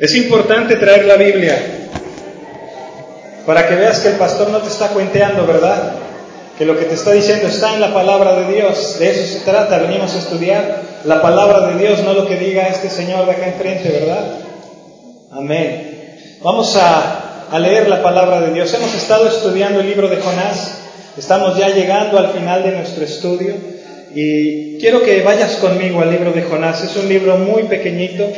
Es importante traer la Biblia para que veas que el pastor no te está cuenteando, ¿verdad? Que lo que te está diciendo está en la palabra de Dios. De eso se trata. Venimos a estudiar la palabra de Dios, no lo que diga este señor de acá enfrente, ¿verdad? Amén. Vamos a, a leer la palabra de Dios. Hemos estado estudiando el libro de Jonás. Estamos ya llegando al final de nuestro estudio. Y quiero que vayas conmigo al libro de Jonás. Es un libro muy pequeñito.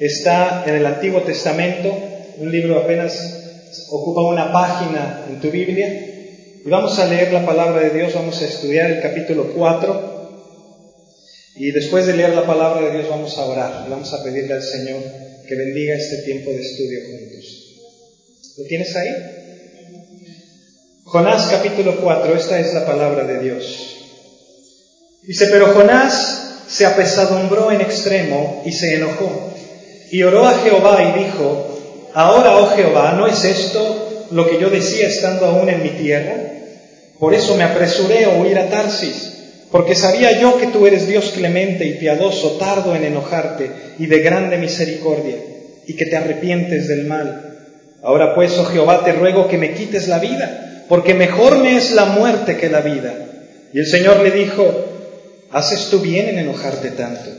Está en el Antiguo Testamento. Un libro apenas ocupa una página en tu Biblia. Y vamos a leer la palabra de Dios, vamos a estudiar el capítulo 4. Y después de leer la palabra de Dios vamos a orar. Vamos a pedirle al Señor que bendiga este tiempo de estudio juntos. ¿Lo tienes ahí? Jonás capítulo 4, esta es la palabra de Dios. Dice, pero Jonás se apesadumbró en extremo y se enojó. Y oró a Jehová y dijo, Ahora, oh Jehová, ¿no es esto lo que yo decía estando aún en mi tierra? Por eso me apresuré a huir a Tarsis, porque sabía yo que tú eres Dios clemente y piadoso, tardo en enojarte y de grande misericordia, y que te arrepientes del mal. Ahora pues, oh Jehová, te ruego que me quites la vida, porque mejor me es la muerte que la vida. Y el Señor le dijo, ¿haces tú bien en enojarte tanto?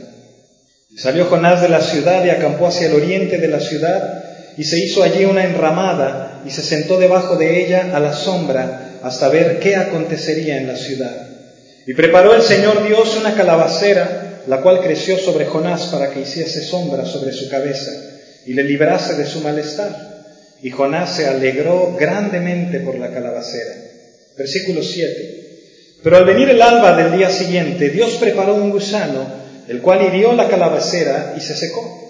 Salió Jonás de la ciudad y acampó hacia el oriente de la ciudad, y se hizo allí una enramada y se sentó debajo de ella a la sombra hasta ver qué acontecería en la ciudad. Y preparó el Señor Dios una calabacera, la cual creció sobre Jonás para que hiciese sombra sobre su cabeza y le librase de su malestar. Y Jonás se alegró grandemente por la calabacera. Versículo 7. Pero al venir el alba del día siguiente, Dios preparó un gusano, el cual hirió la calabacera y se secó.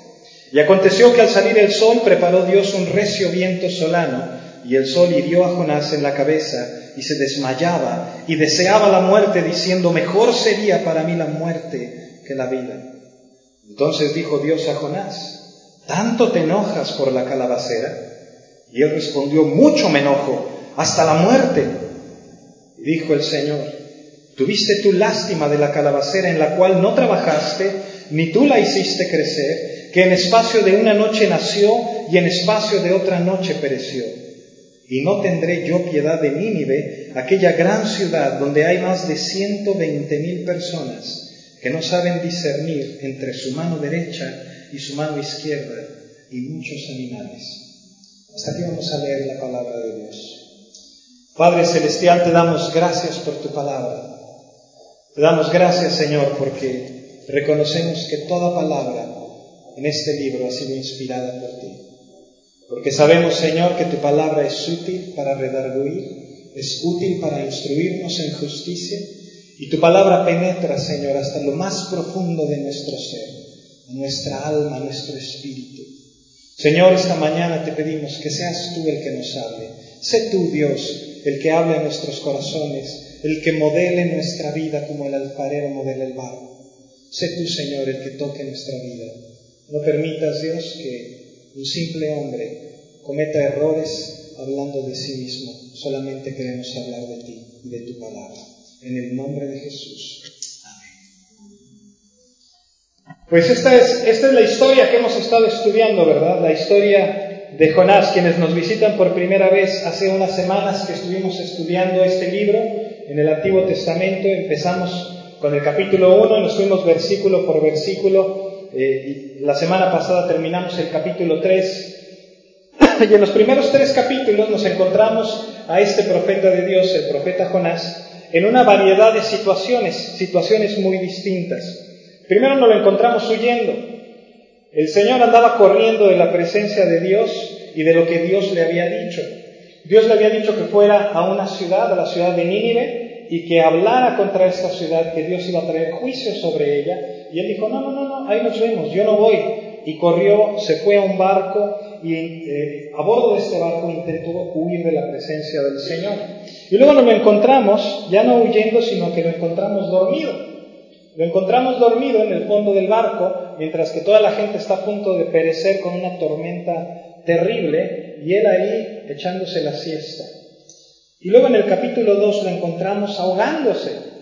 Y aconteció que al salir el sol preparó Dios un recio viento solano, y el sol hirió a Jonás en la cabeza, y se desmayaba, y deseaba la muerte, diciendo, mejor sería para mí la muerte que la vida. Entonces dijo Dios a Jonás, ¿tanto te enojas por la calabacera? Y él respondió, mucho me enojo, hasta la muerte. Y dijo el Señor, ¿tuviste tu lástima de la calabacera en la cual no trabajaste, ni tú la hiciste crecer? que en espacio de una noche nació y en espacio de otra noche pereció. Y no tendré yo piedad de Nínive, aquella gran ciudad donde hay más de ciento veinte mil personas que no saben discernir entre su mano derecha y su mano izquierda y muchos animales. Hasta aquí vamos a leer la palabra de Dios. Padre Celestial, te damos gracias por tu palabra. Te damos gracias, Señor, porque reconocemos que toda palabra en este libro ha sido inspirada por ti. Porque sabemos, Señor, que tu palabra es útil para redarguir, es útil para instruirnos en justicia, y tu palabra penetra, Señor, hasta lo más profundo de nuestro ser, nuestra alma, nuestro espíritu. Señor, esta mañana te pedimos que seas tú el que nos hable. Sé tú, Dios, el que hable en nuestros corazones, el que modele nuestra vida como el alfarero modela el barro. Sé tú, Señor, el que toque nuestra vida no permitas, Dios, que un simple hombre cometa errores hablando de sí mismo. Solamente queremos hablar de ti y de tu palabra. En el nombre de Jesús. Amén. Pues esta es, esta es la historia que hemos estado estudiando, ¿verdad? La historia de Jonás. Quienes nos visitan por primera vez hace unas semanas que estuvimos estudiando este libro en el Antiguo Testamento, empezamos con el capítulo 1, nos fuimos versículo por versículo eh, la semana pasada terminamos el capítulo 3 y en los primeros tres capítulos nos encontramos a este profeta de Dios, el profeta Jonás, en una variedad de situaciones, situaciones muy distintas. Primero nos lo encontramos huyendo. El Señor andaba corriendo de la presencia de Dios y de lo que Dios le había dicho. Dios le había dicho que fuera a una ciudad, a la ciudad de Nínive, y que hablara contra esta ciudad, que Dios iba a traer juicio sobre ella, y él dijo, no, no, no, no, ahí nos vemos, yo no voy. Y corrió, se fue a un barco y eh, a bordo de este barco intentó huir de la presencia del Señor. Y luego nos lo encontramos, ya no huyendo, sino que lo encontramos dormido. Lo encontramos dormido en el fondo del barco, mientras que toda la gente está a punto de perecer con una tormenta terrible, y él ahí echándose la siesta. Y luego en el capítulo 2 lo encontramos ahogándose,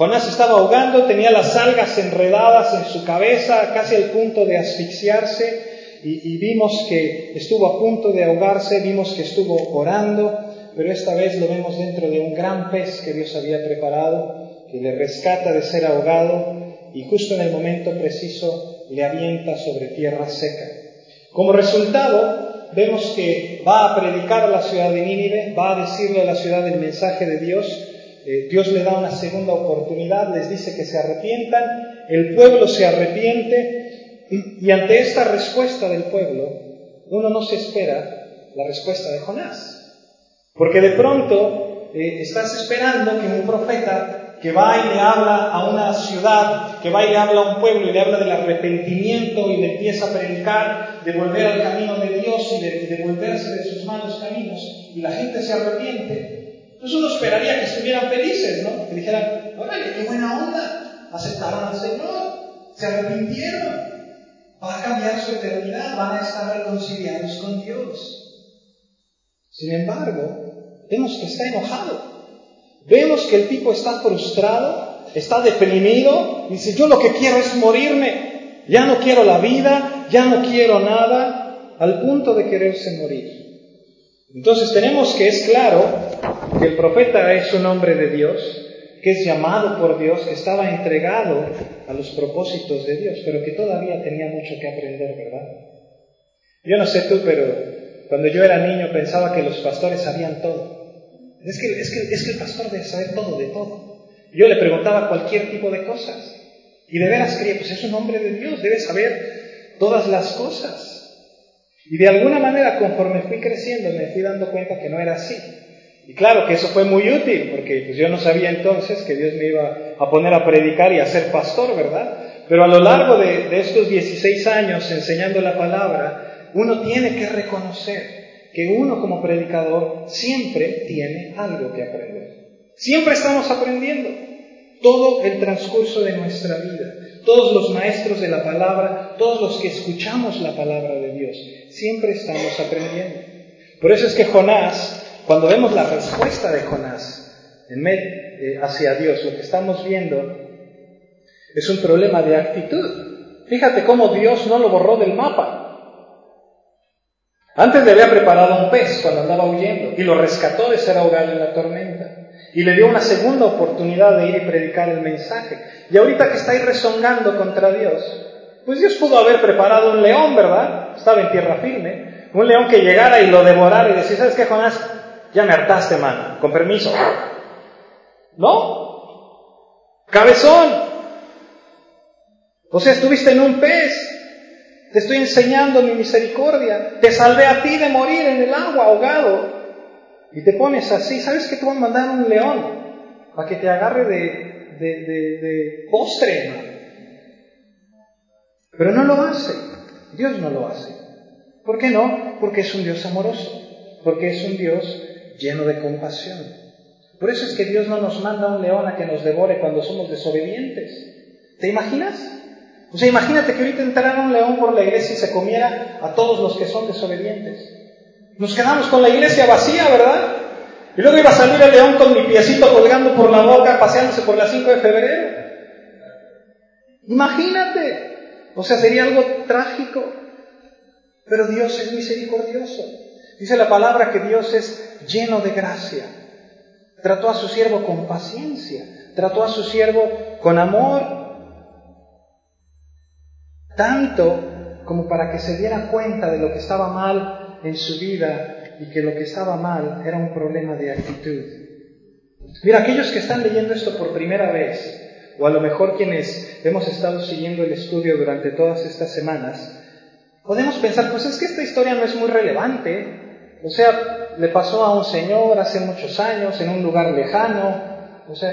Jonás estaba ahogando, tenía las algas enredadas en su cabeza, casi al punto de asfixiarse, y, vimos que estuvo a punto de ahogarse, vimos que estuvo orando, pero esta vez lo vemos dentro de un gran pez que Dios había preparado, que le rescata de ser ahogado y justo en el momento preciso le avienta sobre tierra seca. Como resultado, vemos que va a predicar a la ciudad de Nínive, va a decirle a la ciudad el mensaje de Dios, eh, Dios le da una segunda oportunidad, les dice que se arrepientan, el pueblo se arrepiente y, ante esta respuesta del pueblo, uno no se espera la respuesta de Jonás. Porque de pronto eh, estás esperando que un profeta que va y le habla a una ciudad, que va y le habla a un pueblo y le habla del arrepentimiento y le empieza a predicar de volver al camino de Dios y de, de volverse de sus malos caminos, y la gente se arrepiente, entonces uno esperaría que estuvieran felices, ¿no? Que dijeran, órale, qué buena onda, aceptaron al Señor, se arrepintieron, va a cambiar su eternidad, van a estar reconciliados con Dios. Sin embargo, vemos que está enojado. Vemos que el tipo está frustrado, está deprimido, dice, yo lo que quiero es morirme, ya no quiero la vida, ya no quiero nada, al punto de quererse morir. Entonces tenemos que es claro que el profeta es un hombre de Dios, que es llamado por Dios, que estaba entregado a los propósitos de Dios, pero que todavía tenía mucho que aprender, ¿verdad? Yo no sé tú, pero cuando yo era niño pensaba que los pastores sabían todo. Es que, es que, es que el pastor debe saber todo de todo. Yo le preguntaba cualquier tipo de cosas. Y de veras creía, pues es un hombre de Dios, debe saber todas las cosas. Y de alguna manera, conforme fui creciendo, me fui dando cuenta que no era así. Y claro que eso fue muy útil, porque pues, yo no sabía entonces que Dios me iba a poner a predicar y a ser pastor, ¿verdad? Pero a lo largo de, de estos 16 años enseñando la palabra, uno tiene que reconocer que uno como predicador siempre tiene algo que aprender. Siempre estamos aprendiendo todo el transcurso de nuestra vida. Todos los maestros de la palabra, todos los que escuchamos la palabra de Dios, siempre estamos aprendiendo. Por eso es que Jonás, cuando vemos la respuesta de Jonás en eh, hacia Dios, lo que estamos viendo es un problema de actitud. Fíjate cómo Dios no lo borró del mapa. Antes le había preparado un pez cuando andaba huyendo y lo rescató de ser ahogado en la tormenta y le dio una segunda oportunidad de ir y predicar el mensaje. Y ahorita que está ahí rezongando contra Dios, pues Dios pudo haber preparado un león, ¿verdad? Estaba en tierra firme. Un león que llegara y lo devorara y decir, ¿sabes qué, Jonás? Ya me hartaste, mano. Con permiso. ¿No? Cabezón. O sea, estuviste en un pez. Te estoy enseñando mi misericordia. Te salvé a ti de morir en el agua ahogado y te pones así, ¿sabes que te van a mandar un león para que te agarre de, de, de, postre, Pero no lo hace, Dios no lo hace. ¿Por qué no? Porque es un Dios amoroso, porque es un Dios lleno de compasión. Por eso es que Dios no nos manda un león a que nos devore cuando somos desobedientes. ¿Te imaginas? O sea, imagínate que ahorita entrara un león por la iglesia y se comiera a todos los que son desobedientes. Nos quedamos con la iglesia vacía, ¿verdad? Y luego iba a salir el león con mi piecito colgando por la boca, paseándose por las 5 de febrero. Imagínate. O sea, sería algo trágico. Pero Dios es misericordioso. Dice la palabra que Dios es lleno de gracia. Trató a su siervo con paciencia. Trató a su siervo con amor. Tanto como para que se diera cuenta de lo que estaba mal en su vida y que lo que estaba mal era un problema de actitud. Mira, aquellos que están leyendo esto por primera vez, o a lo mejor quienes hemos estado siguiendo el estudio durante todas estas semanas, podemos pensar, pues es que esta historia no es muy relevante. O sea, le pasó a un señor hace muchos años en un lugar lejano. O sea,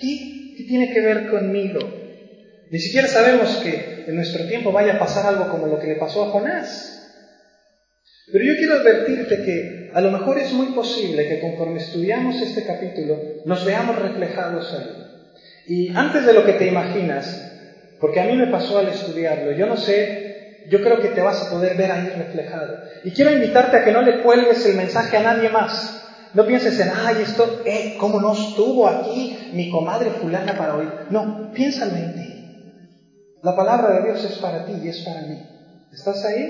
¿qué, qué tiene que ver conmigo? Ni siquiera sabemos que en nuestro tiempo vaya a pasar algo como lo que le pasó a Jonás. Pero yo quiero advertirte que a lo mejor es muy posible que conforme estudiamos este capítulo nos veamos reflejados ahí. Y antes de lo que te imaginas, porque a mí me pasó al estudiarlo, yo no sé, yo creo que te vas a poder ver ahí reflejado. Y quiero invitarte a que no le cuelgues el mensaje a nadie más. No pienses en, ay, esto, eh, ¿cómo no estuvo aquí mi comadre fulana para hoy? No, piénsalo en ti. La palabra de Dios es para ti y es para mí. ¿Estás ahí?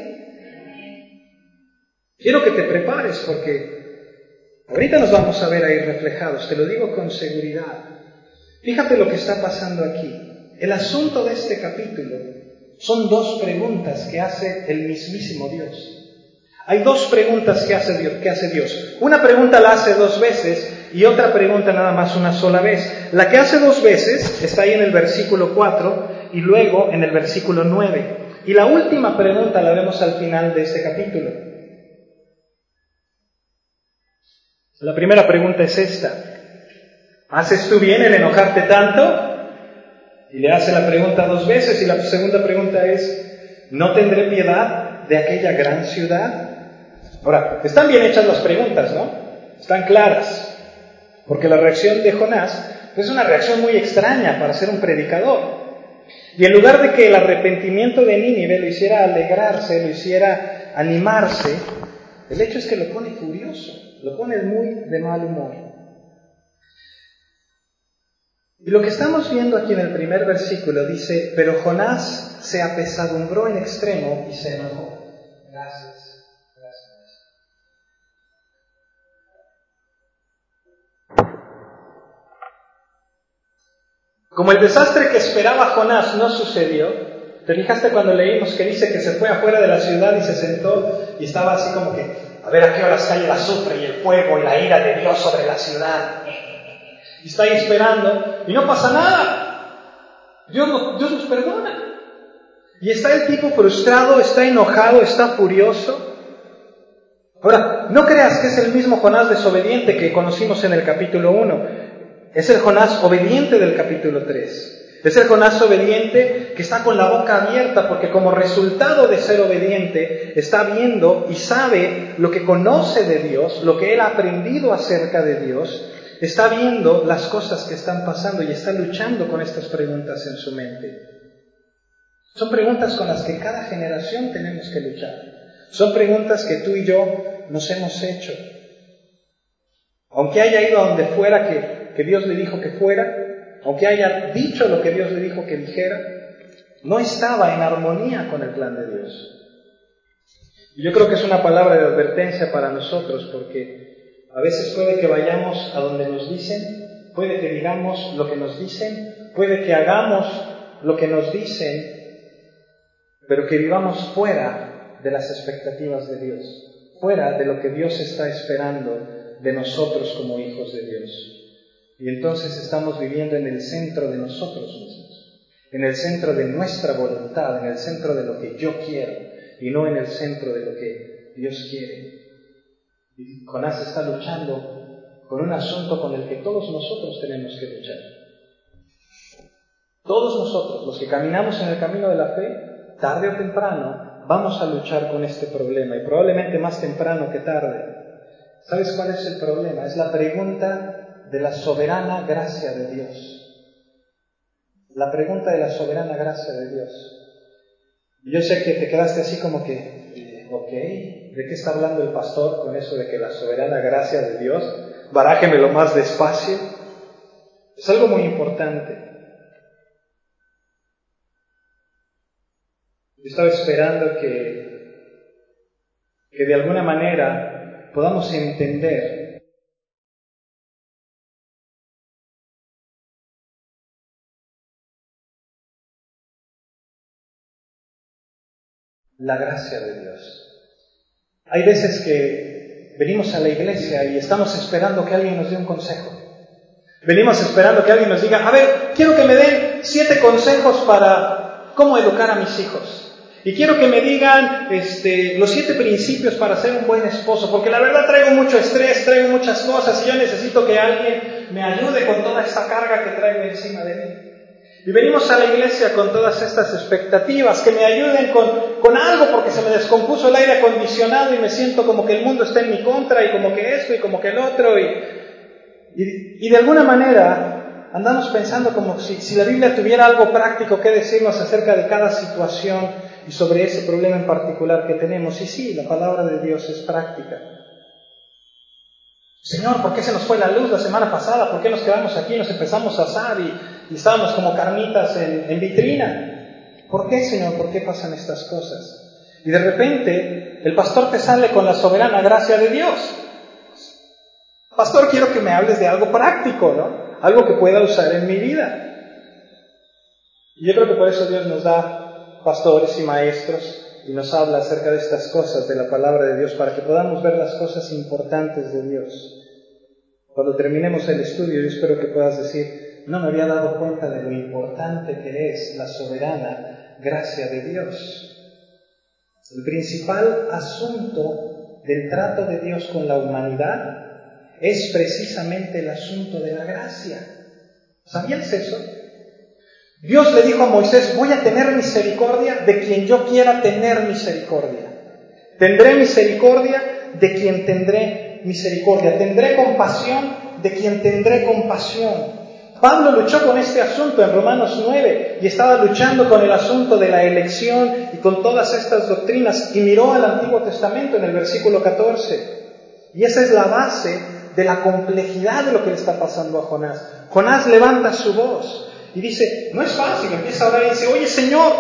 Quiero que te prepares porque ahorita nos vamos a ver ahí reflejados, te lo digo con seguridad. Fíjate lo que está pasando aquí. El asunto de este capítulo son dos preguntas que hace el mismísimo Dios. Hay dos preguntas que hace, Dios, que hace Dios. Una pregunta la hace dos veces y otra pregunta nada más una sola vez. La que hace dos veces está ahí en el versículo 4 y luego en el versículo 9. Y la última pregunta la vemos al final de este capítulo. La primera pregunta es esta. ¿Haces tú bien en enojarte tanto? Y le hace la pregunta dos veces y la segunda pregunta es, ¿no tendré piedad de aquella gran ciudad? Ahora, están bien hechas las preguntas, ¿no? Están claras. Porque la reacción de Jonás es una reacción muy extraña para ser un predicador. Y en lugar de que el arrepentimiento de Nínive lo hiciera alegrarse, lo hiciera animarse, el hecho es que lo pone furioso, lo pone muy de mal humor. Y lo que estamos viendo aquí en el primer versículo dice, pero Jonás se apesadumbró en extremo y se enojó. Gracias. Como el desastre que esperaba Jonás no sucedió, ¿te fijaste cuando leímos que dice que se fue afuera de la ciudad y se sentó y estaba así como que, a ver a qué horas cae el azufre y el fuego y la ira de Dios sobre la ciudad? Y está ahí esperando y no pasa nada. Dios, Dios nos perdona. Y está el tipo frustrado, está enojado, está furioso. Ahora, no creas que es el mismo Jonás desobediente que conocimos en el capítulo 1. Es el Jonás obediente del capítulo 3. Es el Jonás obediente que está con la boca abierta porque como resultado de ser obediente está viendo y sabe lo que conoce de Dios, lo que él ha aprendido acerca de Dios, está viendo las cosas que están pasando y está luchando con estas preguntas en su mente. Son preguntas con las que cada generación tenemos que luchar. Son preguntas que tú y yo nos hemos hecho. Aunque haya ido a donde fuera que que Dios le dijo que fuera, aunque haya dicho lo que Dios le dijo que dijera, no estaba en armonía con el plan de Dios. Y yo creo que es una palabra de advertencia para nosotros porque a veces puede que vayamos a donde nos dicen, puede que digamos lo que nos dicen, puede que hagamos lo que nos dicen, pero que vivamos fuera de las expectativas de Dios, fuera de lo que Dios está esperando de nosotros como hijos de Dios. Y entonces estamos viviendo en el centro de nosotros mismos, en el centro de nuestra voluntad, en el centro de lo que yo quiero y no en el centro de lo que Dios quiere. Y Jonás está luchando con un asunto con el que todos nosotros tenemos que luchar. Todos nosotros, los que caminamos en el camino de la fe, tarde o temprano, vamos a luchar con este problema y probablemente más temprano que tarde. ¿Sabes cuál es el problema? Es la pregunta de la soberana gracia de Dios. La pregunta de la soberana gracia de Dios. Yo sé que te quedaste así como que, eh, ok, ¿de qué está hablando el pastor con eso de que la soberana gracia de Dios? Barájemelo más despacio. Es algo muy importante. Yo estaba esperando que, que de alguna manera podamos entender la gracia de Dios. Hay veces que venimos a la iglesia y estamos esperando que alguien nos dé un consejo. Venimos esperando que alguien nos diga, a ver, quiero que me den siete consejos para cómo educar a mis hijos. Y quiero que me digan este, los siete principios para ser un buen esposo, porque la verdad traigo mucho estrés, traigo muchas cosas y yo necesito que alguien me ayude con toda esta carga que traigo encima de mí. Y venimos a la iglesia con todas estas expectativas, que me ayuden con, algo porque se me descompuso el aire acondicionado y me siento como que el mundo está en mi contra y como que esto y como que el otro. Y, y, de alguna manera andamos pensando como si, si la Biblia tuviera algo práctico que decirnos acerca de cada situación y sobre ese problema en particular que tenemos. Y sí, la palabra de Dios es práctica. Señor, ¿por qué se nos fue la luz la semana pasada? ¿Por qué nos quedamos aquí y nos empezamos a asar y, estábamos como carnitas en, en vitrina? ¿Por qué, Señor? ¿Por qué pasan estas cosas? Y de repente el pastor te sale con la soberana gracia de Dios. Pastor, quiero que me hables de algo práctico, ¿no? Algo que pueda usar en mi vida. Y yo creo que por eso Dios nos da pastores y maestros y nos habla acerca de estas cosas de la palabra de Dios para que podamos ver las cosas importantes de Dios. Cuando terminemos el estudio, yo espero que puedas decir, no me había dado cuenta de lo importante que es la soberana gracia de Dios. El principal asunto del trato de Dios con la humanidad es precisamente el asunto de la gracia. ¿Sabías eso? Dios le dijo a Moisés, voy a tener misericordia de quien yo quiera tener misericordia. Tendré misericordia de quien tendré misericordia. Tendré compasión de quien tendré compasión. Pablo luchó con este asunto en Romanos 9 y estaba luchando con el asunto de la elección y con todas estas doctrinas y miró al Antiguo Testamento en el versículo 14. Y esa es la base de la complejidad de lo que le está pasando a Jonás. Jonás levanta su voz y dice, no es fácil, empieza a orar y dice, oye Señor,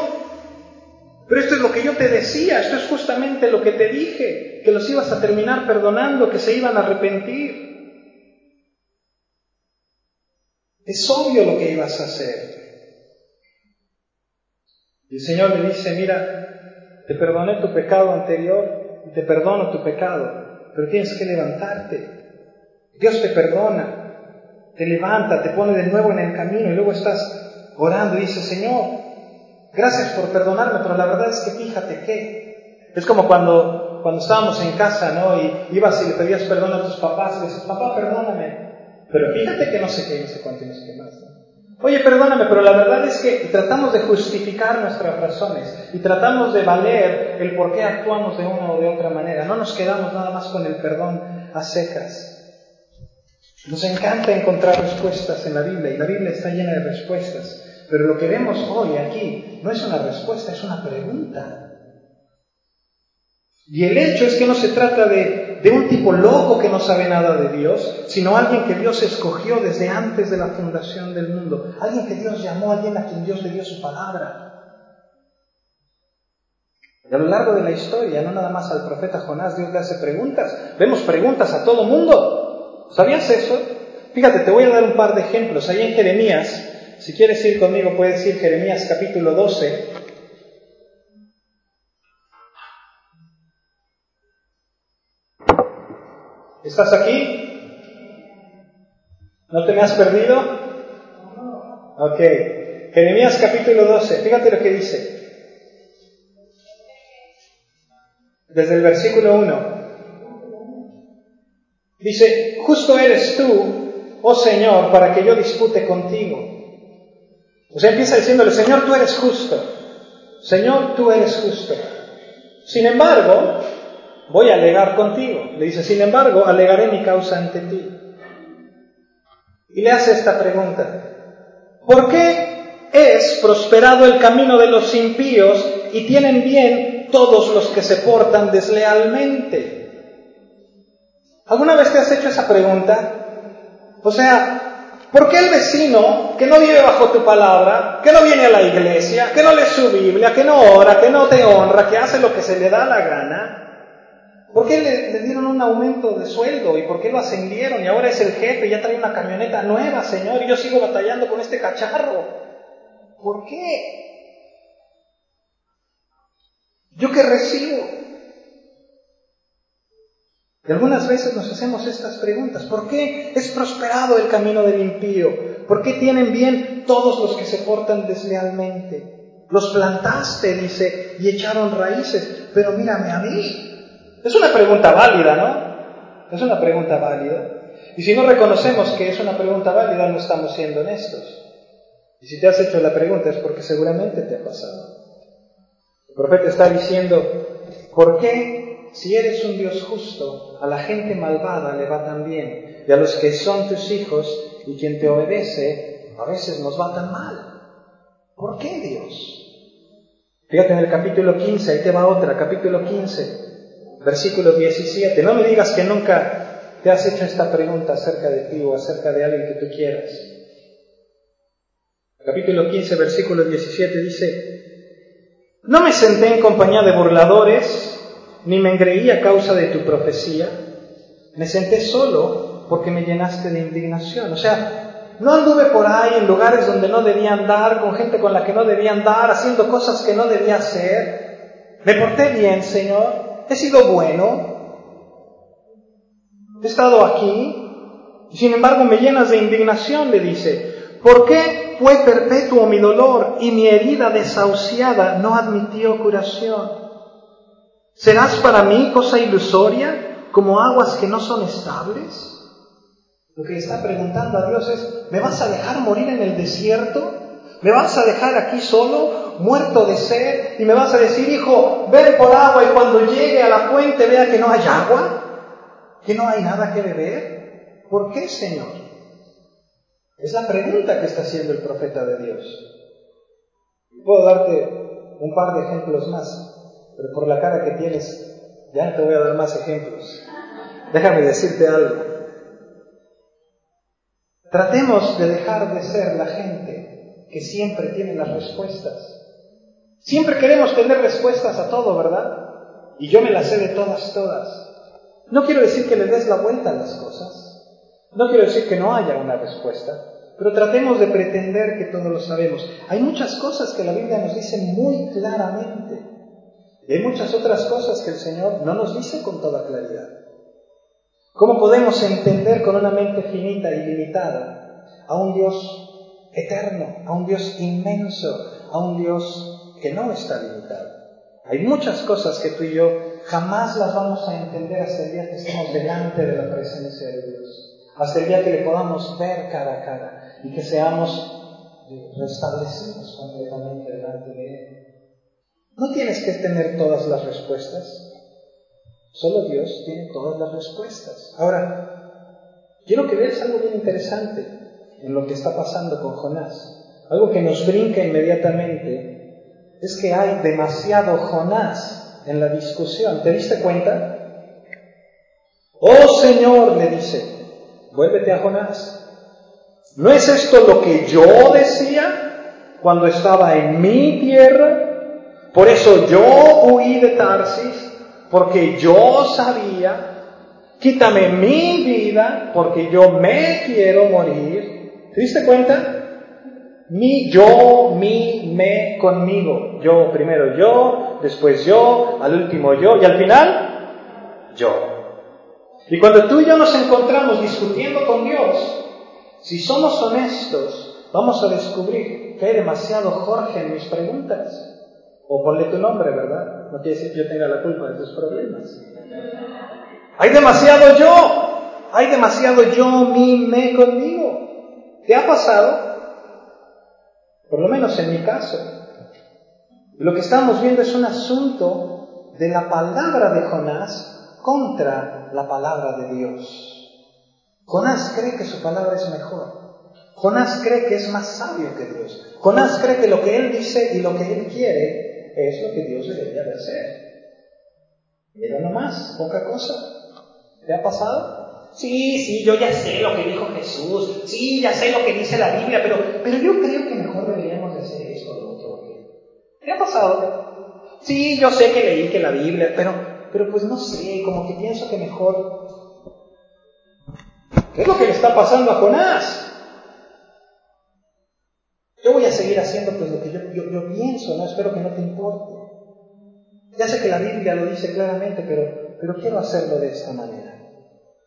pero esto es lo que yo te decía, esto es justamente lo que te dije, que los ibas a terminar perdonando, que se iban a arrepentir. Es obvio lo que ibas a hacer. Y el Señor le dice, mira, te perdoné tu pecado anterior y te perdono tu pecado, pero tienes que levantarte. Dios te perdona, te levanta, te pone de nuevo en el camino y luego estás orando y dices, Señor, gracias por perdonarme, pero la verdad es que fíjate que es como cuando, cuando estábamos en casa, ¿no? Y ibas y le pedías perdón a tus papás y dices, papá, perdóname, pero fíjate que no sé qué, no sé cuánto, más. Oye, perdóname, pero la verdad es que tratamos de justificar nuestras razones y tratamos de valer el por qué actuamos de una o de otra manera. No nos quedamos nada más con el perdón a secas. Nos encanta encontrar respuestas en la Biblia y la Biblia está llena de respuestas. Pero lo que vemos hoy aquí no es una respuesta, es una pregunta. Y el hecho es que no se trata de, de, un tipo loco que no sabe nada de Dios, sino alguien que Dios escogió desde antes de la fundación del mundo, alguien que Dios llamó, alguien a quien Dios le dio su palabra. A lo largo de la historia, no nada más al profeta Jonás, Dios le hace preguntas. Vemos preguntas a todo mundo. ¿Sabías eso? Fíjate, te voy a dar un par de ejemplos. Ahí en Jeremías, si quieres ir conmigo, puedes ir Jeremías capítulo 12. ¿Estás aquí? ¿No te me has perdido? Ok. Jeremías capítulo 12. Fíjate lo que dice. Desde el versículo 1. Dice, justo eres tú, oh Señor, para que yo dispute contigo. O sea, empieza diciéndole, Señor, tú eres justo. Señor, tú eres justo. Sin embargo, voy a alegar contigo. Le dice, sin embargo, alegaré mi causa ante ti. Y le hace esta pregunta. ¿Por qué es prosperado el camino de los impíos y tienen bien todos los que se portan deslealmente? ¿Alguna vez te has hecho esa pregunta? O sea, ¿por qué el vecino que no vive bajo tu palabra, que no viene a la iglesia, que no lee su Biblia, que no ora, que no te honra, que hace lo que se le da la gana? ¿Por qué le, dieron un aumento de sueldo? ¿Y por qué lo ascendieron? Y ahora es el jefe ya trae una camioneta nueva, Señor, y yo sigo batallando con este cacharro. ¿Por qué? ¿Yo qué recibo? Y algunas veces nos hacemos estas preguntas. ¿Por qué es prosperado el camino del impío? ¿Por qué tienen bien todos los que se portan deslealmente? Los plantaste, dice, y echaron raíces, pero mírame a mí. Es una pregunta válida, ¿no? Es una pregunta válida. Y si no reconocemos que es una pregunta válida, no estamos siendo honestos. Y si te has hecho la pregunta es porque seguramente te ha pasado. El profeta está diciendo, ¿por qué si eres un Dios justo, a la gente malvada le va tan bien, y a los que son tus hijos y quien te obedece, a veces nos va tan mal. ¿Por qué Dios? Fíjate en el capítulo 15, ahí te va otra, capítulo 15, versículo 17. No me digas que nunca te has hecho esta pregunta acerca de ti o acerca de alguien que tú quieras. Capítulo 15, versículo 17 dice, No me senté en compañía de burladores, ni me engreí a causa de tu profecía. Me senté solo porque me llenaste de indignación. O sea, no anduve por ahí en lugares donde no debía andar, con gente con la que no debía andar, haciendo cosas que no debía hacer. Me porté bien, Señor. He sido bueno. He estado aquí. Sin embargo me llenas de indignación, le dice. ¿Por qué fue perpetuo mi dolor y mi herida desahuciada no admitió curación? ¿Serás para mí cosa ilusoria como aguas que no son estables? Lo que está preguntando a Dios es, ¿me vas a dejar morir en el desierto? ¿Me vas a dejar aquí solo, muerto de sed? Y me vas a decir, hijo, ven por agua y cuando llegue a la fuente vea que no hay agua, que no hay nada que beber. ¿Por qué, Señor? Es la pregunta que está haciendo el profeta de Dios. Puedo darte un par de ejemplos más, pero por la cara que tienes, ya no te voy a dar más ejemplos. Déjame decirte algo. Tratemos de dejar de ser la gente que siempre tiene las respuestas. Siempre queremos tener respuestas a todo, ¿verdad? Y yo me las sé de todas, todas. No quiero decir que le des la vuelta a las cosas. No quiero decir que no haya una respuesta, pero tratemos de pretender que todo lo sabemos. Hay muchas cosas que la Biblia nos dice muy claramente. Y hay muchas otras cosas que el Señor no nos dice con toda claridad. ¿Cómo podemos entender con una mente finita y limitada a un Dios eterno, a un Dios inmenso, a un Dios que no está limitado? Hay muchas cosas que tú y yo jamás las vamos a entender hasta el día que estemos delante de la presencia de Dios hasta el día que le podamos ver cara a cara y que seamos restablecidos completamente delante de Él. No tienes que tener todas las respuestas, solo Dios tiene todas las respuestas. Ahora, quiero que veas algo bien interesante en lo que está pasando con Jonás. Algo que nos brinca inmediatamente es que hay demasiado Jonás en la discusión. ¿Te diste cuenta? Oh Señor, le dice, Vuélvete a Jonás. ¿No es esto lo que yo decía cuando estaba en mi tierra? Por eso yo huí de Tarsis, porque yo sabía, quítame mi vida, porque yo me quiero morir. ¿Te diste cuenta? Mi, yo, mi, me, conmigo. Yo primero yo, después yo, al último yo, y al final, yo. Y cuando tú y yo nos encontramos discutiendo con Dios, si somos honestos, vamos a descubrir que hay demasiado Jorge en mis preguntas. O ponle tu nombre, ¿verdad? No quiere decir que yo tenga la culpa de tus problemas. Hay demasiado yo. Hay demasiado yo, mi, me conmigo. ¿Qué ha pasado? Por lo menos en mi caso. Lo que estamos viendo es un asunto de la palabra de Jonás contra la palabra de Dios. Jonás cree que su palabra es mejor. Jonás cree que es más sabio que Dios. Jonás cree que lo que él dice y lo que él quiere es lo que Dios debería de hacer. Mira nomás, poca cosa. ¿Te ha pasado? Sí, sí, yo ya sé lo que dijo Jesús. Sí, ya sé lo que dice la Biblia, pero, pero yo creo que mejor deberíamos de hacer esto o lo otro. ¿Te ha pasado? Sí, yo sé que leí que la Biblia, pero pero pues no sé, como que pienso que mejor... ¿Qué es lo que le está pasando a Jonás? Yo voy a seguir haciendo pues lo que yo, yo, pienso, ¿no? Espero que no te importe. Ya sé que la Biblia lo dice claramente, pero, pero quiero hacerlo de esta manera.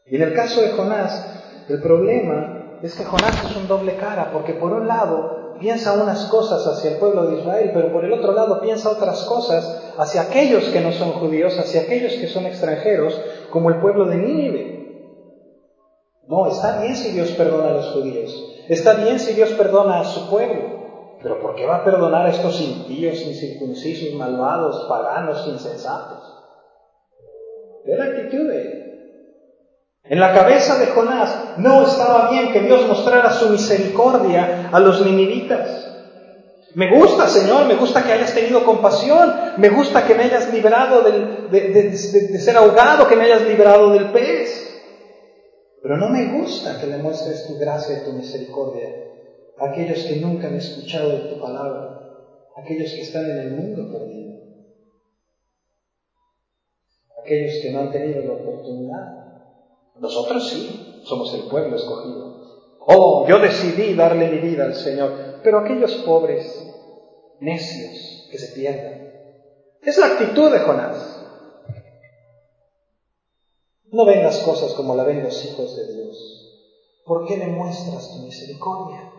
Y en el caso de Jonás, el problema es que Jonás es un doble cara, porque por un lado piensa unas cosas hacia el pueblo de Israel, pero por el otro lado piensa otras cosas hacia aquellos que no son judíos, hacia aquellos que son extranjeros, como el pueblo de Nínive. No, está bien si Dios perdona a los judíos, está bien si Dios perdona a su pueblo, pero ¿por qué va a perdonar a estos impíos, incircuncisos, malvados, paganos, insensatos? Ve la actitud de. En la cabeza de Jonás no estaba bien que Dios mostrara su misericordia a los ninivitas. Me gusta, Señor, me gusta que hayas tenido compasión, me gusta que me hayas librado de, ser ahogado, que me hayas librado del pez. Pero no me gusta que le muestres tu gracia y tu misericordia a aquellos que nunca han escuchado de tu palabra, aquellos que están en el mundo perdido. aquellos que no han tenido la oportunidad. Nosotros sí, somos el pueblo escogido. Oh, yo decidí darle mi vida al Señor, pero aquellos pobres, necios, que se pierdan. Es la actitud de Jonás. No ven las cosas como la ven los hijos de Dios. ¿Por qué le muestras tu misericordia?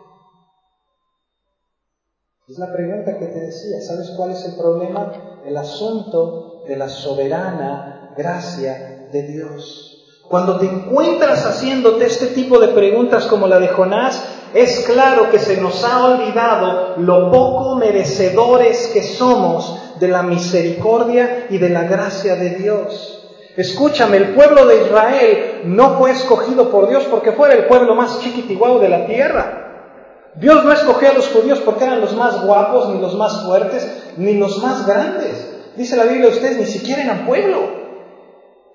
Es la pregunta que te decía. ¿Sabes cuál es el problema? El asunto de la soberana gracia de Dios. Cuando te encuentras haciéndote este tipo de preguntas como la de Jonás, es claro que se nos ha olvidado lo poco merecedores que somos de la misericordia y de la gracia de Dios. Escúchame, el pueblo de Israel no fue escogido por Dios porque fuera el pueblo más chiquitiguao de la tierra. Dios no escogió a los judíos porque eran los más guapos, ni los más fuertes, ni los más grandes. Dice la Biblia, ustedes ni siquiera eran pueblo.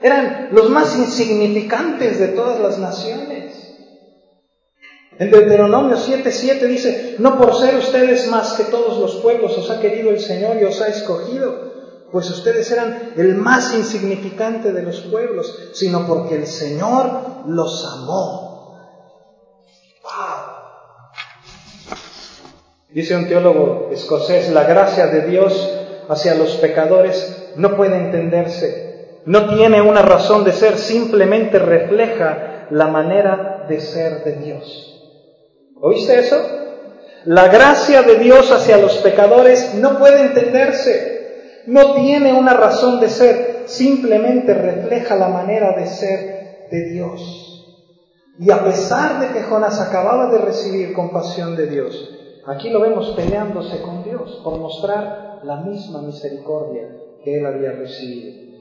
Eran los más insignificantes de todas las naciones. En Deuteronomio 7:7 dice, no por ser ustedes más que todos los pueblos os ha querido el Señor y os ha escogido, pues ustedes eran el más insignificante de los pueblos, sino porque el Señor los amó. Dice un teólogo escocés, la gracia de Dios hacia los pecadores no puede entenderse, no tiene una razón de ser, simplemente refleja la manera de ser de Dios. ¿Oíste eso? La gracia de Dios hacia los pecadores no puede entenderse, no tiene una razón de ser, simplemente refleja la manera de ser de Dios. Y a pesar de que Jonás acababa de recibir compasión de Dios, aquí lo vemos peleándose con Dios por mostrar la misma misericordia que él había recibido.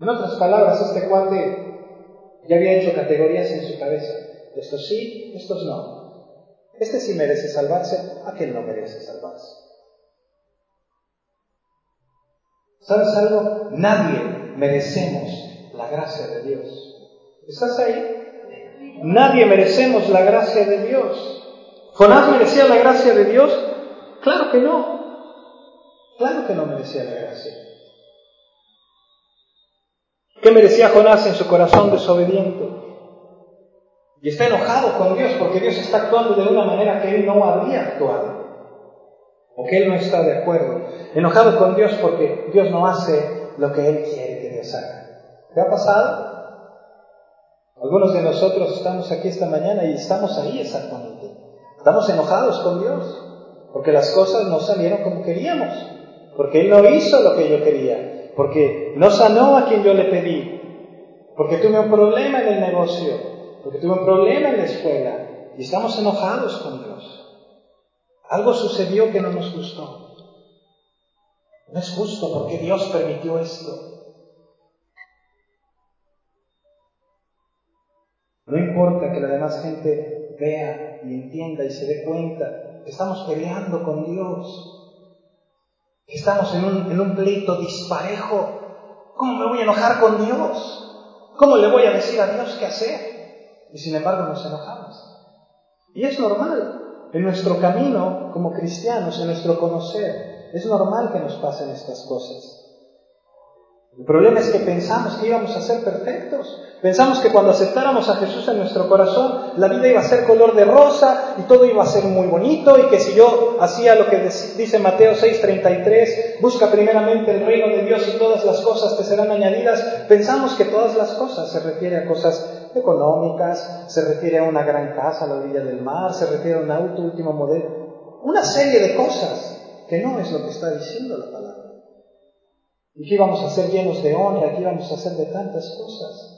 En otras palabras, este cuate ya había hecho categorías en su cabeza. Estos sí, estos no. Este sí merece salvarse, aquel no merece salvarse. ¿Sabes algo? Nadie merecemos la gracia de Dios. ¿Estás ahí? Nadie merecemos la gracia de Dios. ¿Jonás merecía la gracia de Dios? Claro que no. Claro que no merecía la gracia. ¿Qué merecía Jonás en su corazón desobediente? Y está enojado con Dios porque Dios está actuando de una manera que él no había actuado o que él no está de acuerdo, enojado con Dios porque Dios no hace lo que él quiere que Dios haga. ¿Te ha pasado? Algunos de nosotros estamos aquí esta mañana y estamos ahí exactamente. Estamos enojados con Dios porque las cosas no salieron como queríamos, porque Él no hizo lo que yo quería, porque no sanó a quien yo le pedí, porque tuve un problema en el negocio, porque tuve un problema en la escuela y estamos enojados con Dios. Algo sucedió que no nos gustó. No es justo porque Dios permitió esto. No importa que la demás gente vea y entienda y se dé cuenta estamos peleando con Dios, estamos en un, en un pleito disparejo. ¿Cómo me voy a enojar con Dios? ¿Cómo le voy a decir a Dios qué hacer? Y sin embargo nos enojamos. Y es normal. En nuestro camino como cristianos, en nuestro conocer, es normal que nos pasen estas cosas. El problema es que pensamos que íbamos a ser perfectos. Pensamos que cuando aceptáramos a Jesús en nuestro corazón, la vida iba a ser color de rosa y todo iba a ser muy bonito y que si yo hacía lo que dice Mateo 6:33, busca primeramente el reino de Dios y todas las cosas te serán añadidas, pensamos que todas las cosas se refiere a cosas económicas, se refiere a una gran casa a la orilla del mar, se refiere a un auto último modelo, una serie de cosas que no es lo que está diciendo la palabra. Y que íbamos a ser llenos de honra, que íbamos a hacer de tantas cosas.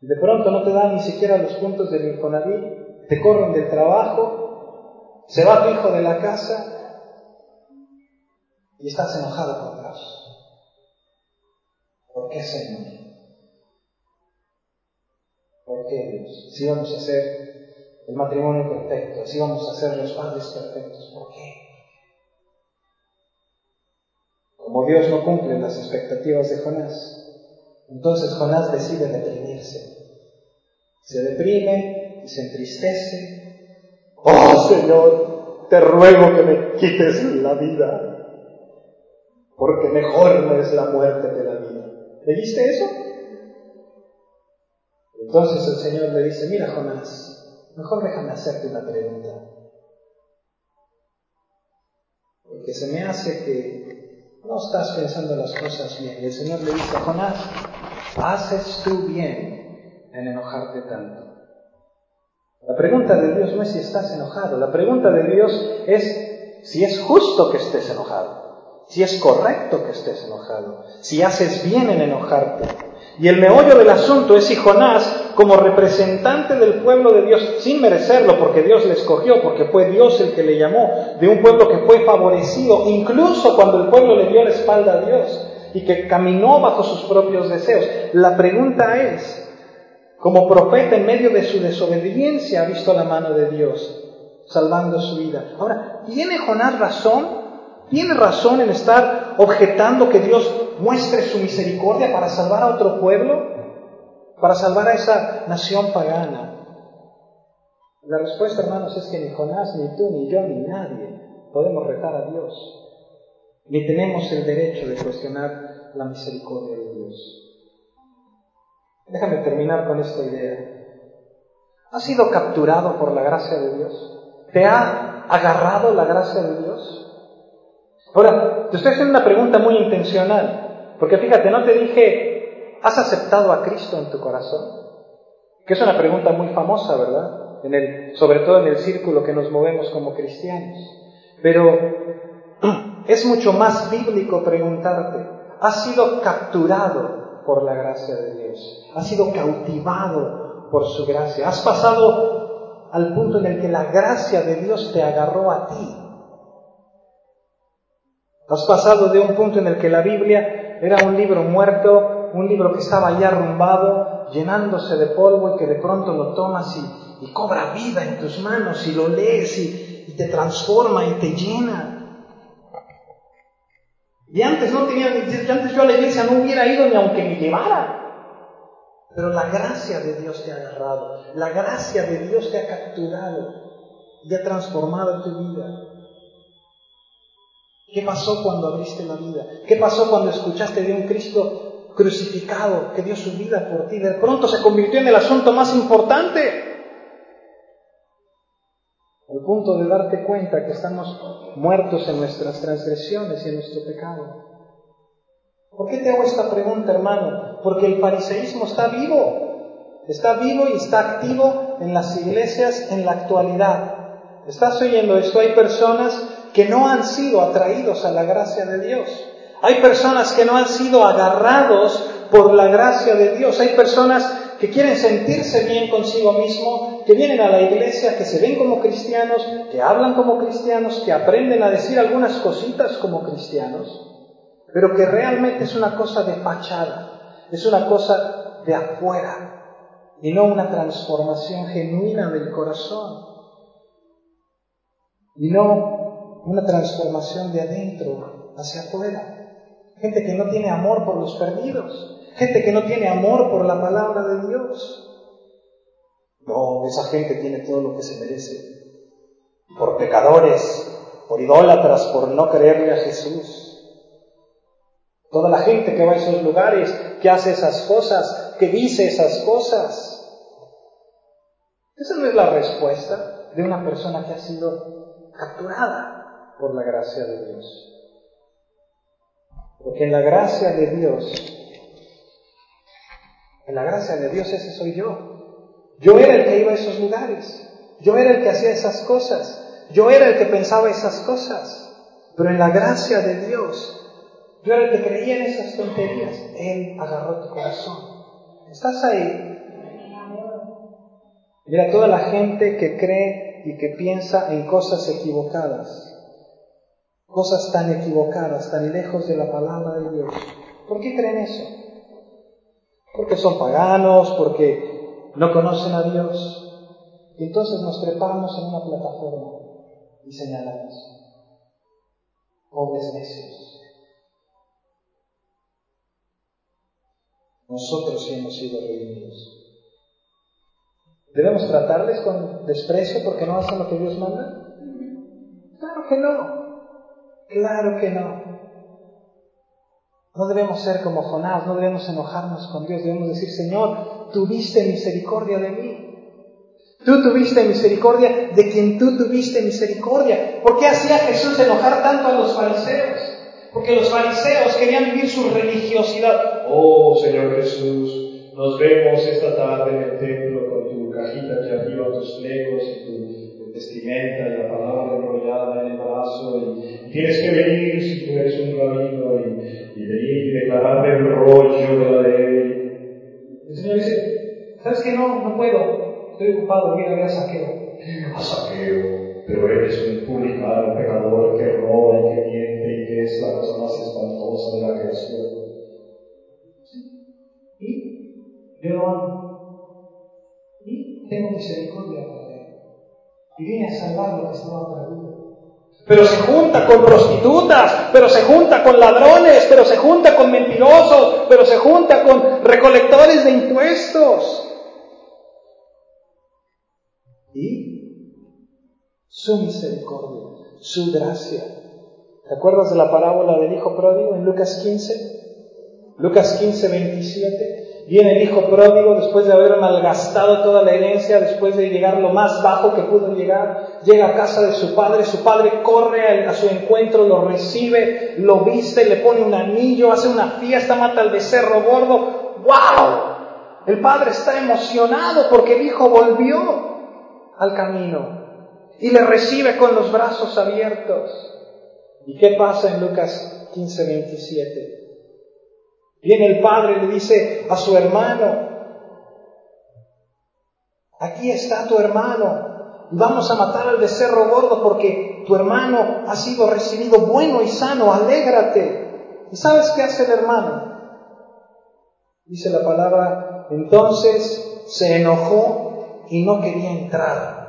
Y de pronto no te dan ni siquiera los puntos del Infonavit, te corren del trabajo, se va tu hijo de la casa y estás enojado con Dios. ¿Por qué, Señor? ¿Por qué, Dios? Si vamos a ser el matrimonio perfecto, si vamos a ser los padres perfectos, ¿por qué? Como Dios no cumple las expectativas de Jonás, entonces Jonás decide deprimirse. Se deprime y se entristece. Oh Señor, te ruego que me quites la vida. porque mejor me es la muerte que la vida. ¿Leíste eso? Entonces el Señor le dice, mira Jonás, mejor déjame hacerte una pregunta. Porque se me hace que no estás pensando las cosas bien. Y el Señor le dice, Jonás, haces tú bien en enojarte tanto. La pregunta de Dios no es si estás enojado, la pregunta de Dios es si es justo que estés enojado, si es correcto que estés enojado, si haces bien en enojarte. Y el meollo del asunto es si Jonás, como representante del pueblo de Dios, sin merecerlo, porque Dios le escogió, porque fue Dios el que le llamó, de un pueblo que fue favorecido, incluso cuando el pueblo le dio la espalda a Dios y que caminó bajo sus propios deseos. La pregunta es, como profeta en medio de su desobediencia ha visto la mano de Dios salvando su vida. Ahora, ¿tiene Jonás razón? ¿Tiene razón en estar objetando que Dios muestre su misericordia para salvar a otro pueblo? Para salvar a esa nación pagana. La respuesta, hermanos, es que ni Jonás, ni tú, ni yo, ni nadie podemos retar a Dios. Ni tenemos el derecho de cuestionar la misericordia de Dios. Déjame terminar con esta idea. ¿Has sido capturado por la gracia de Dios? ¿Te ha agarrado la gracia de Dios? Ahora, te estoy haciendo una pregunta muy intencional, porque fíjate, no te dije, ¿has aceptado a Cristo en tu corazón? Que es una pregunta muy famosa, ¿verdad? En el, sobre todo en el círculo que nos movemos como cristianos. Pero es mucho más bíblico preguntarte, ¿has sido capturado por la gracia de Dios. Has sido cautivado por su gracia. Has pasado al punto en el que la gracia de Dios te agarró a ti. Has pasado de un punto en el que la Biblia era un libro muerto, un libro que estaba ya arrumbado, llenándose de polvo y que de pronto lo tomas y, cobra vida en tus manos y lo lees y te transforma y te llena. Y antes no tenía, antes yo a la iglesia no hubiera ido ni aunque me llevara. Pero la gracia de Dios te ha agarrado, la gracia de Dios te ha capturado y ha transformado tu vida. ¿Qué pasó cuando abriste la vida? ¿Qué pasó cuando escuchaste de un Cristo crucificado que dio su vida por ti? De pronto se convirtió en el asunto más importante al punto de darte cuenta que estamos muertos en nuestras transgresiones y en nuestro pecado. ¿Por qué te hago esta pregunta, hermano? Porque el fariseísmo está vivo, está vivo y está activo en las iglesias en la actualidad. ¿Estás oyendo esto? Hay personas que no han sido atraídos a la gracia de Dios. Hay personas que no han sido agarrados por la gracia de Dios. Hay personas que quieren sentirse bien consigo mismo, que vienen a la iglesia, que se ven como cristianos, que hablan como cristianos, que aprenden a decir algunas cositas como cristianos, pero que realmente es una cosa de fachada, es una cosa de afuera y no una transformación genuina del corazón y no una transformación de adentro hacia afuera. Gente que no tiene amor por los perdidos, Gente que no tiene amor por la palabra de Dios. No, esa gente tiene todo lo que se merece. Por pecadores, por idólatras, por no creerle a Jesús. Toda la gente que va a esos lugares, que hace esas cosas, que dice esas cosas. Esa no es la respuesta de una persona que ha sido capturada por la gracia de Dios. Porque en la gracia de Dios en la gracia de Dios ese soy yo. Yo era el que iba a esos lugares. Yo era el que hacía esas cosas. Yo era el que pensaba esas cosas. Pero en la gracia de Dios, yo era el que creía en esas tonterías. Él agarró tu corazón. ¿Estás ahí? Mira, toda la gente que cree y que piensa en cosas equivocadas, cosas tan equivocadas, tan lejos de la palabra de Dios, ¿por qué creen eso? porque son paganos, porque no conocen a Dios. Y entonces nos preparamos en una plataforma y señalamos, pobres necios. Nosotros hemos sido redimidos. ¿Debemos tratarles con desprecio porque no hacen lo que Dios manda? Claro que no. Claro que no. No debemos ser como Jonás, no debemos enojarnos con Dios, debemos decir, Señor, tuviste misericordia de mí. Tú tuviste misericordia de quien tú tuviste misericordia. ¿Por qué hacía Jesús enojar tanto a los fariseos? Porque los fariseos querían vivir su religiosidad. Oh Señor Jesús, nos vemos esta tarde en el templo cajita de arriba, tus legos y tu vestimenta y la palabra enrollada en el brazo y tienes que venir si tú eres un rabino y, y venir y declarar el rollo de la ley. El Señor dice, ¿sabes qué? No, no puedo. Estoy ocupado, mira, ve a saqueo. A saqueo, pero eres un publicano, pecador que roba y que miente y que es la cosa más espantosa de la creación. ¿Y? Yo amo. Tengo misericordia para él. Y vine a salvar lo que estaba perdido. Pero se junta con prostitutas, pero se junta con ladrones, pero se junta con mentirosos, pero se junta con recolectores de impuestos. Y su misericordia, su gracia. ¿Te acuerdas de la parábola del hijo pródigo en Lucas 15? Lucas 15, 27. Viene el hijo pródigo después de haber malgastado toda la herencia, después de llegar lo más bajo que pudo llegar, llega a casa de su padre, su padre corre a su encuentro, lo recibe, lo viste, le pone un anillo, hace una fiesta, mata al becerro gordo. ¡Wow! El padre está emocionado porque el hijo volvió al camino y le recibe con los brazos abiertos. ¿Y qué pasa en Lucas 15, 27? Viene el padre y le dice a su hermano, aquí está tu hermano, vamos a matar al becerro gordo porque tu hermano ha sido recibido bueno y sano, alégrate. ¿Y sabes qué hace el hermano? Dice la palabra, entonces se enojó y no quería entrar.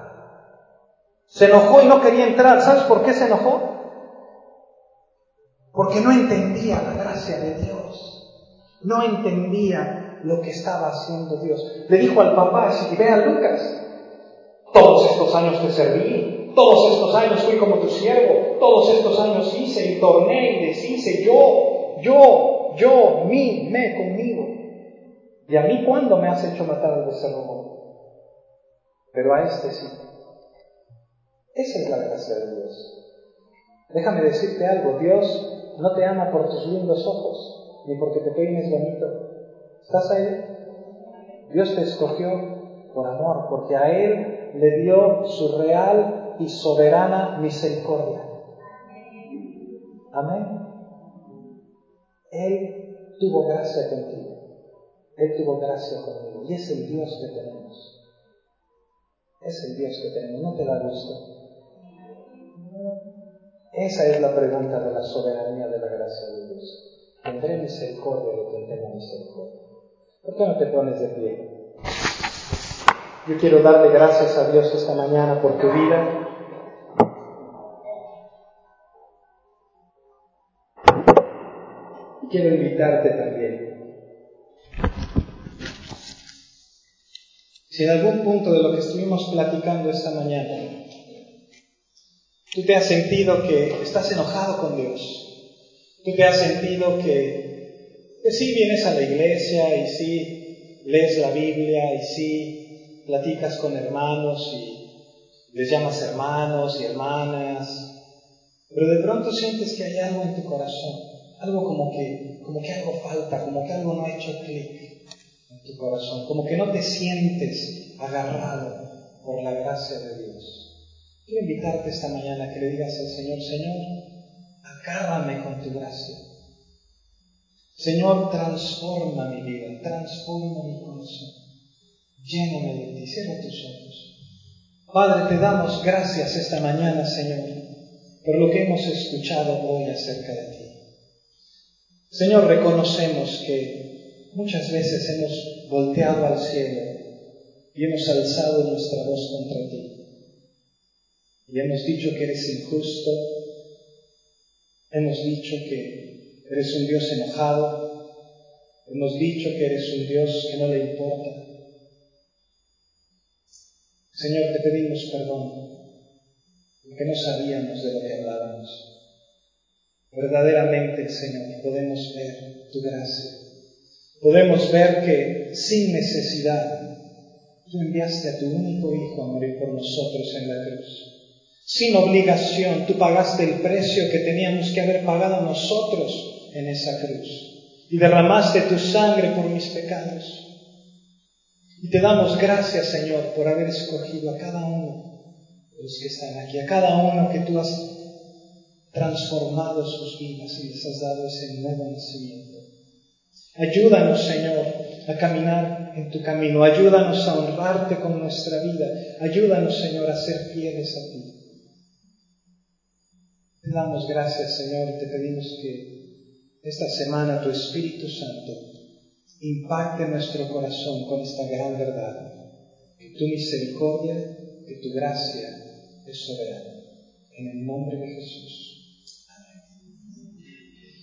Se enojó y no quería entrar. ¿Sabes por qué se enojó? Porque no entendía la gracia de Dios. No entendía lo que estaba haciendo Dios. Le dijo al papá, si ve a Lucas, todos estos años te serví, todos estos años fui como tu siervo, todos estos años hice y torné y deshice yo, yo, yo, mí, me, conmigo. ¿Y a mí cuándo me has hecho matar al becerro Pero a este sí. Esa es la gracia de Dios. Déjame decirte algo, Dios no te ama por tus lindos ojos ni porque te peines bonito. ¿Estás ahí? Dios te escogió por amor, porque a Él le dio su real y soberana misericordia. Amén. Él tuvo gracia contigo. Él tuvo gracia conmigo. Y es el Dios que tenemos. Es el Dios que tenemos. ¿No te da gusto? Esa es la pregunta de la soberanía de la gracia de Dios tendré misericordia de quien tenga misericordia. ¿Por qué no te pones de pie? Yo quiero darle gracias a Dios esta mañana por tu vida. Y quiero invitarte también. Si en algún punto de lo que estuvimos platicando esta mañana, tú te has sentido que estás enojado con Dios, Tú te has sentido que, que sí vienes a la iglesia y sí lees la Biblia y sí platicas con hermanos y les llamas hermanos y hermanas, pero de pronto sientes que hay algo en tu corazón, algo como que, como que algo falta, como que algo no ha hecho clic en tu corazón, como que no te sientes agarrado por la gracia de Dios. Quiero invitarte esta mañana a que le digas al Señor, Señor, agárrame con tu gracia. Señor, transforma mi vida, transforma mi corazón. Lléname de ti, cierra tus ojos. Padre, te damos gracias esta mañana, Señor, por lo que hemos escuchado hoy acerca de ti. Señor, reconocemos que muchas veces hemos volteado al cielo y hemos alzado nuestra voz contra ti. Y hemos dicho que eres injusto, Hemos dicho que eres un Dios enojado, hemos dicho que eres un Dios que no le importa. Señor, te pedimos perdón, porque no sabíamos de lo que hablábamos. verdaderamente, Señor, podemos ver tu gracia. Podemos ver que sin necesidad tú enviaste a tu único Hijo a morir por nosotros en la cruz. Sin obligación, tú pagaste el precio que teníamos que haber pagado nosotros en esa cruz. Y derramaste tu sangre por mis pecados. Y te damos gracias, Señor, por haber escogido a cada uno de los que están aquí, a cada uno que tú has transformado sus vidas y les has dado ese nuevo nacimiento. Ayúdanos, Señor, a caminar en tu camino. Ayúdanos a honrarte con nuestra vida. Ayúdanos, Señor, a ser fieles a ti. Te damos gracias, Señor, y te pedimos que esta semana tu Espíritu Santo impacte nuestro corazón con esta gran verdad. Que tu misericordia, que tu gracia es soberana. En el nombre de Jesús.